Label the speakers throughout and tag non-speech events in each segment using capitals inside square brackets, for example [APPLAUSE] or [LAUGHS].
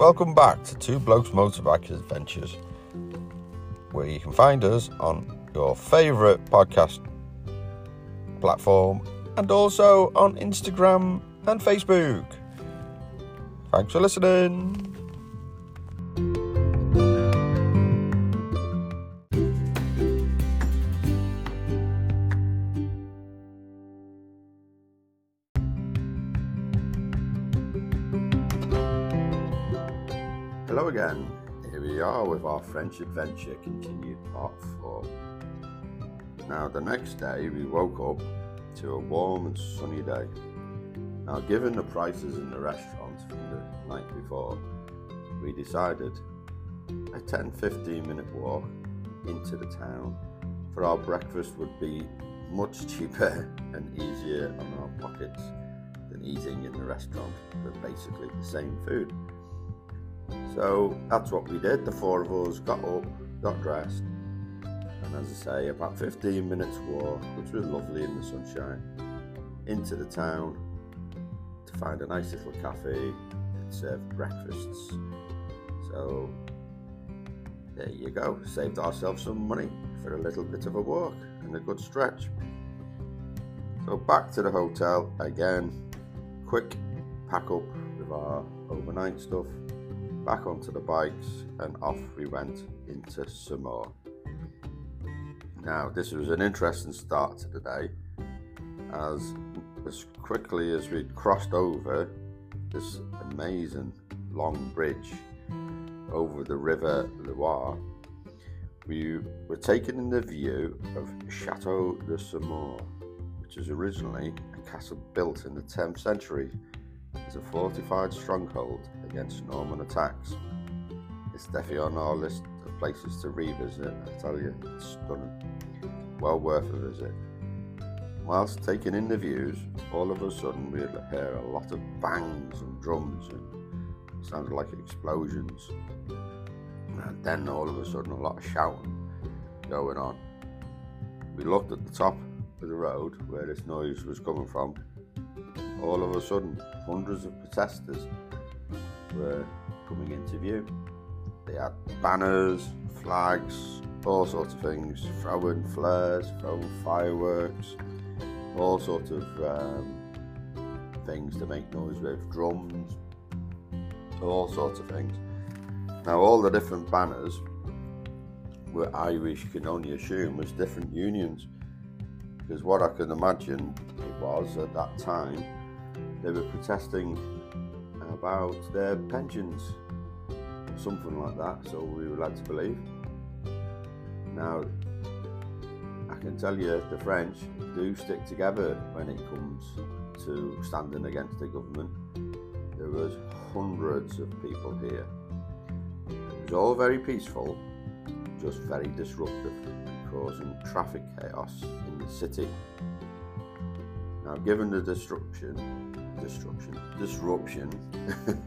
Speaker 1: welcome back to Two Blokes Motorbike Adventures, where you can find us on your favourite podcast platform and also on Instagram and Facebook. Thanks for listening. French adventure continued part 4. Now, the next day we woke up to a warm and sunny day. Now, given the prices in the restaurants from the night before, we decided a 10 15 minute walk into the town for our breakfast would be much [LAUGHS] cheaper and easier on our pockets than eating in the restaurant for basically the same food. So that's what we did. The four of us got up, got dressed, and as I say, about 15 minutes walk, which was lovely in the sunshine, into the town to find a nice little cafe that served breakfasts. So there you go, saved ourselves some money for a little bit of a walk and a good stretch. So back to the hotel again, quick pack up with our overnight stuff back onto the bikes, and off we went into Saumur. Now, this was an interesting start to the day, as as quickly as we crossed over this amazing long bridge over the River Loire, we were taken in the view of Chateau de Saumur, which was originally a castle built in the 10th century as a fortified stronghold against Norman attacks. It's definitely on our list of places to revisit. I tell you, it's stunning. Well worth a visit. Whilst taking in the views, all of a sudden we hear a lot of bangs and drums and sounded like explosions. And then all of a sudden a lot of shouting going on. We looked at the top of the road where this noise was coming from. All of a sudden, hundreds of protesters were coming into view. They had banners, flags, all sorts of things, throwing flares, throwing fireworks, all sorts of um, things to make noise with, drums, all sorts of things. Now, all the different banners were Irish, you can only assume, was different unions. Because what I can imagine it was at that time, they were protesting about their pensions, something like that, so we were led to believe. Now, I can tell you the French do stick together when it comes to standing against the government. There was hundreds of people here. It was all very peaceful, just very disruptive, causing traffic chaos in the city. Now, given the destruction, destruction, disruption, [LAUGHS]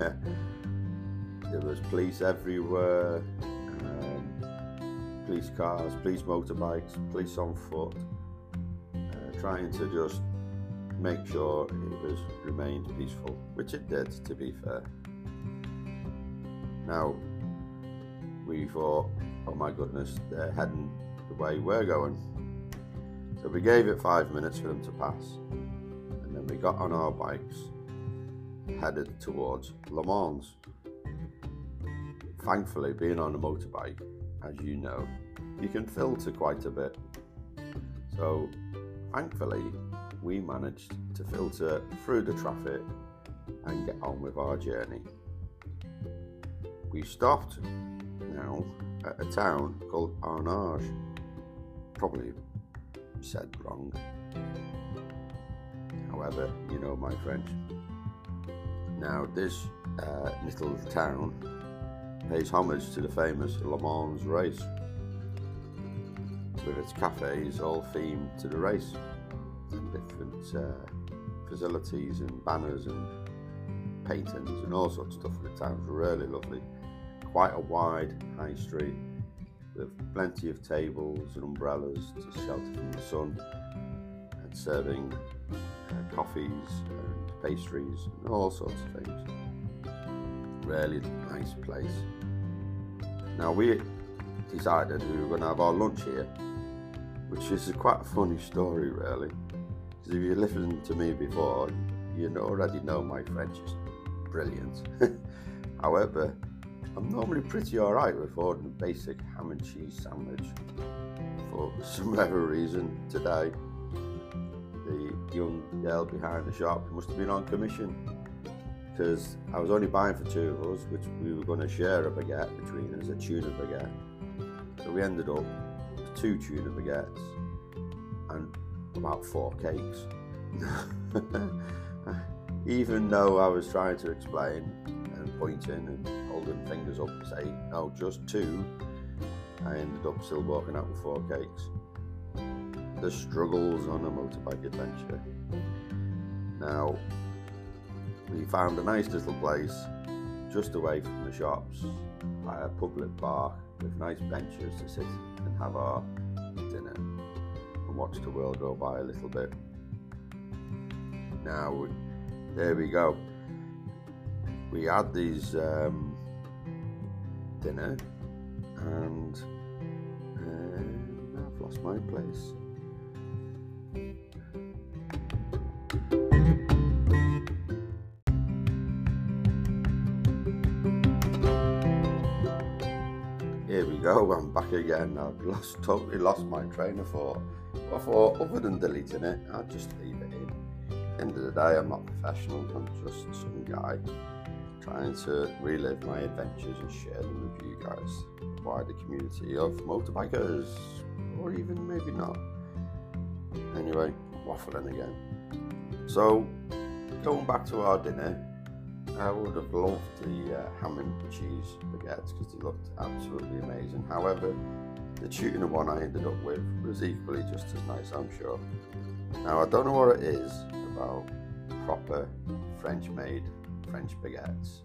Speaker 1: there was police everywhere, um, police cars, police motorbikes, police on foot, uh, trying to just make sure it was remained peaceful, which it did, to be fair. Now, we thought, oh my goodness, they're heading the way we're going. So we gave it five minutes for them to pass and we got on our bikes, headed towards Le Mans. Thankfully, being on a motorbike, as you know, you can filter quite a bit. So, thankfully, we managed to filter through the traffic and get on with our journey. We stopped now at a town called Arnage. Probably said wrong you know my French. Now, this uh, little town pays homage to the famous Le Mans race, with its cafes all themed to the race, and different uh, facilities and banners and paintings and all sorts of stuff. The town's really lovely. Quite a wide high street with plenty of tables and umbrellas to shelter from the sun and serving uh, coffees and pastries and all sorts of things. really nice place. Now we decided we were going to have our lunch here, which is quite a funny story, really. Because if you listened to me before, you already know my French is brilliant. [LAUGHS] However, I'm normally pretty alright with ordering a basic ham and cheese sandwich. For [LAUGHS] some other reason, today, young girl behind the shop must have been on commission because I was only buying for two of us, which we were going to share a baguette between us, a tuna baguette. So we ended up with two tuna baguettes and about four cakes. [LAUGHS] Even though I was trying to explain and pointing and holding fingers up to say, no, just two, I ended up still walking out with four cakes. The struggles on a motorbike adventure. Now, we found a nice little place just away from the shops by a public park with nice benches to sit and have our dinner and watch the world go by a little bit. Now, there we go. We had these um, dinner and uh, I've lost my place. Here we go, I'm back again. I've lost totally lost my train of thought. I thought other than deleting it, I'd just leave it in. End of the day, I'm not professional, I'm just some guy trying to relive my adventures and share them with you guys, wider community of motorbikers, or even maybe not. Anyway, waffling again. So, going back to our dinner, I would have loved the uh, ham and cheese baguettes because they looked absolutely amazing. However, the tuna one I ended up with was equally just as nice, I'm sure. Now, I don't know what it is about proper French made French baguettes.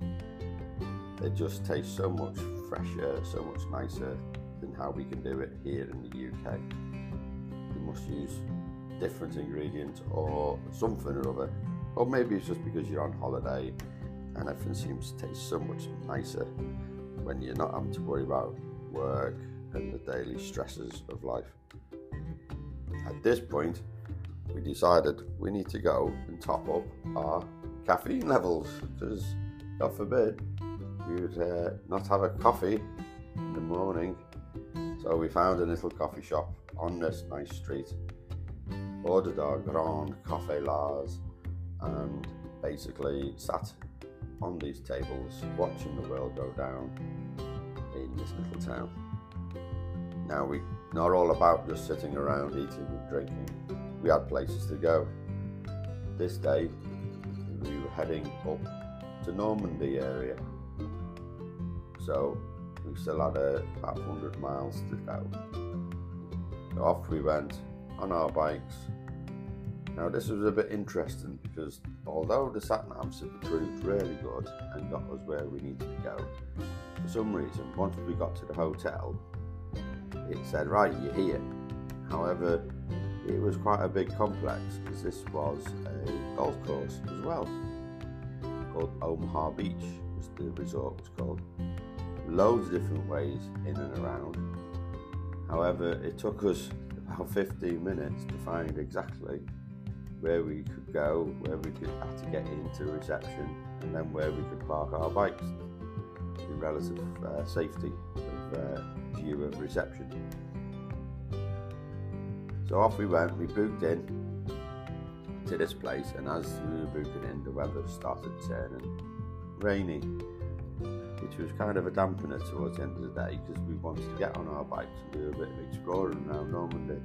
Speaker 1: They just taste so much fresher, so much nicer than how we can do it here in the UK. You must use different ingredients or something or other. Or maybe it's just because you're on holiday and everything seems to taste so much nicer when you're not having to worry about work and the daily stresses of life. At this point, we decided we need to go and top up our caffeine levels because, God forbid, we would uh, not have a coffee in the morning. So we found a little coffee shop on this nice street, ordered our Grand Cafe Lars, and basically sat on these tables watching the world go down in this little town. Now we're not all about just sitting around eating and drinking. We had places to go. This day we were heading up to Normandy area. So we still had a, about 100 miles to go. Off we went on our bikes now, this was a bit interesting because although the sat navs had proved really good and got us where we needed to go, for some reason, once we got to the hotel, it said, Right, you're here. However, it was quite a big complex because this was a golf course as well called Omaha Beach, was the resort was called. Loads of different ways in and around. However, it took us about 15 minutes to find exactly where we could go, where we could have to get into reception, and then where we could park our bikes in relative uh, safety of uh, view of reception. So off we went, we booked in to this place, and as we were booking in, the weather started turning rainy, which was kind of a dampener towards the end of the day because we wanted to get on our bikes and do a bit of exploring around Normandy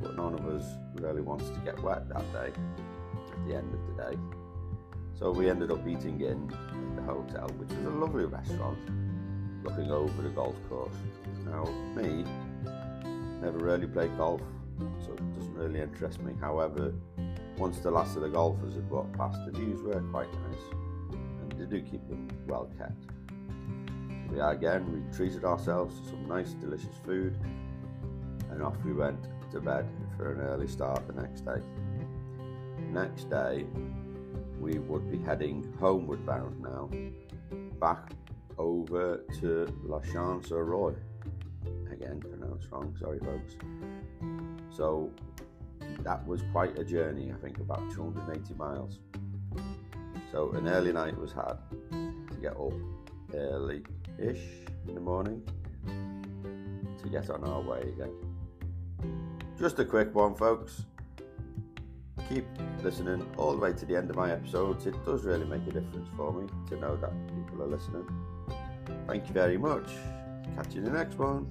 Speaker 1: but none of us really wanted to get wet that day at the end of the day. So we ended up eating in the hotel, which was a lovely restaurant looking over the golf course. Now, me, never really played golf, so it doesn't really interest me. However, once the last of the golfers had walked past, the views were quite nice, do keep them well kept. We again, we treated ourselves to some nice, delicious food, and off we went to bed for an early start the next day. Next day, we would be heading homeward bound now back over to La Chance Roy. Again, pronounced wrong, sorry folks. So that was quite a journey, I think about 280 miles. So an early night was had to get up early ish in the morning to get on our way again. Just a quick one, folks. Keep listening all the way to the end of my episodes. It does really make a difference for me to know that people are listening. Thank you very much. Catch you in the next one.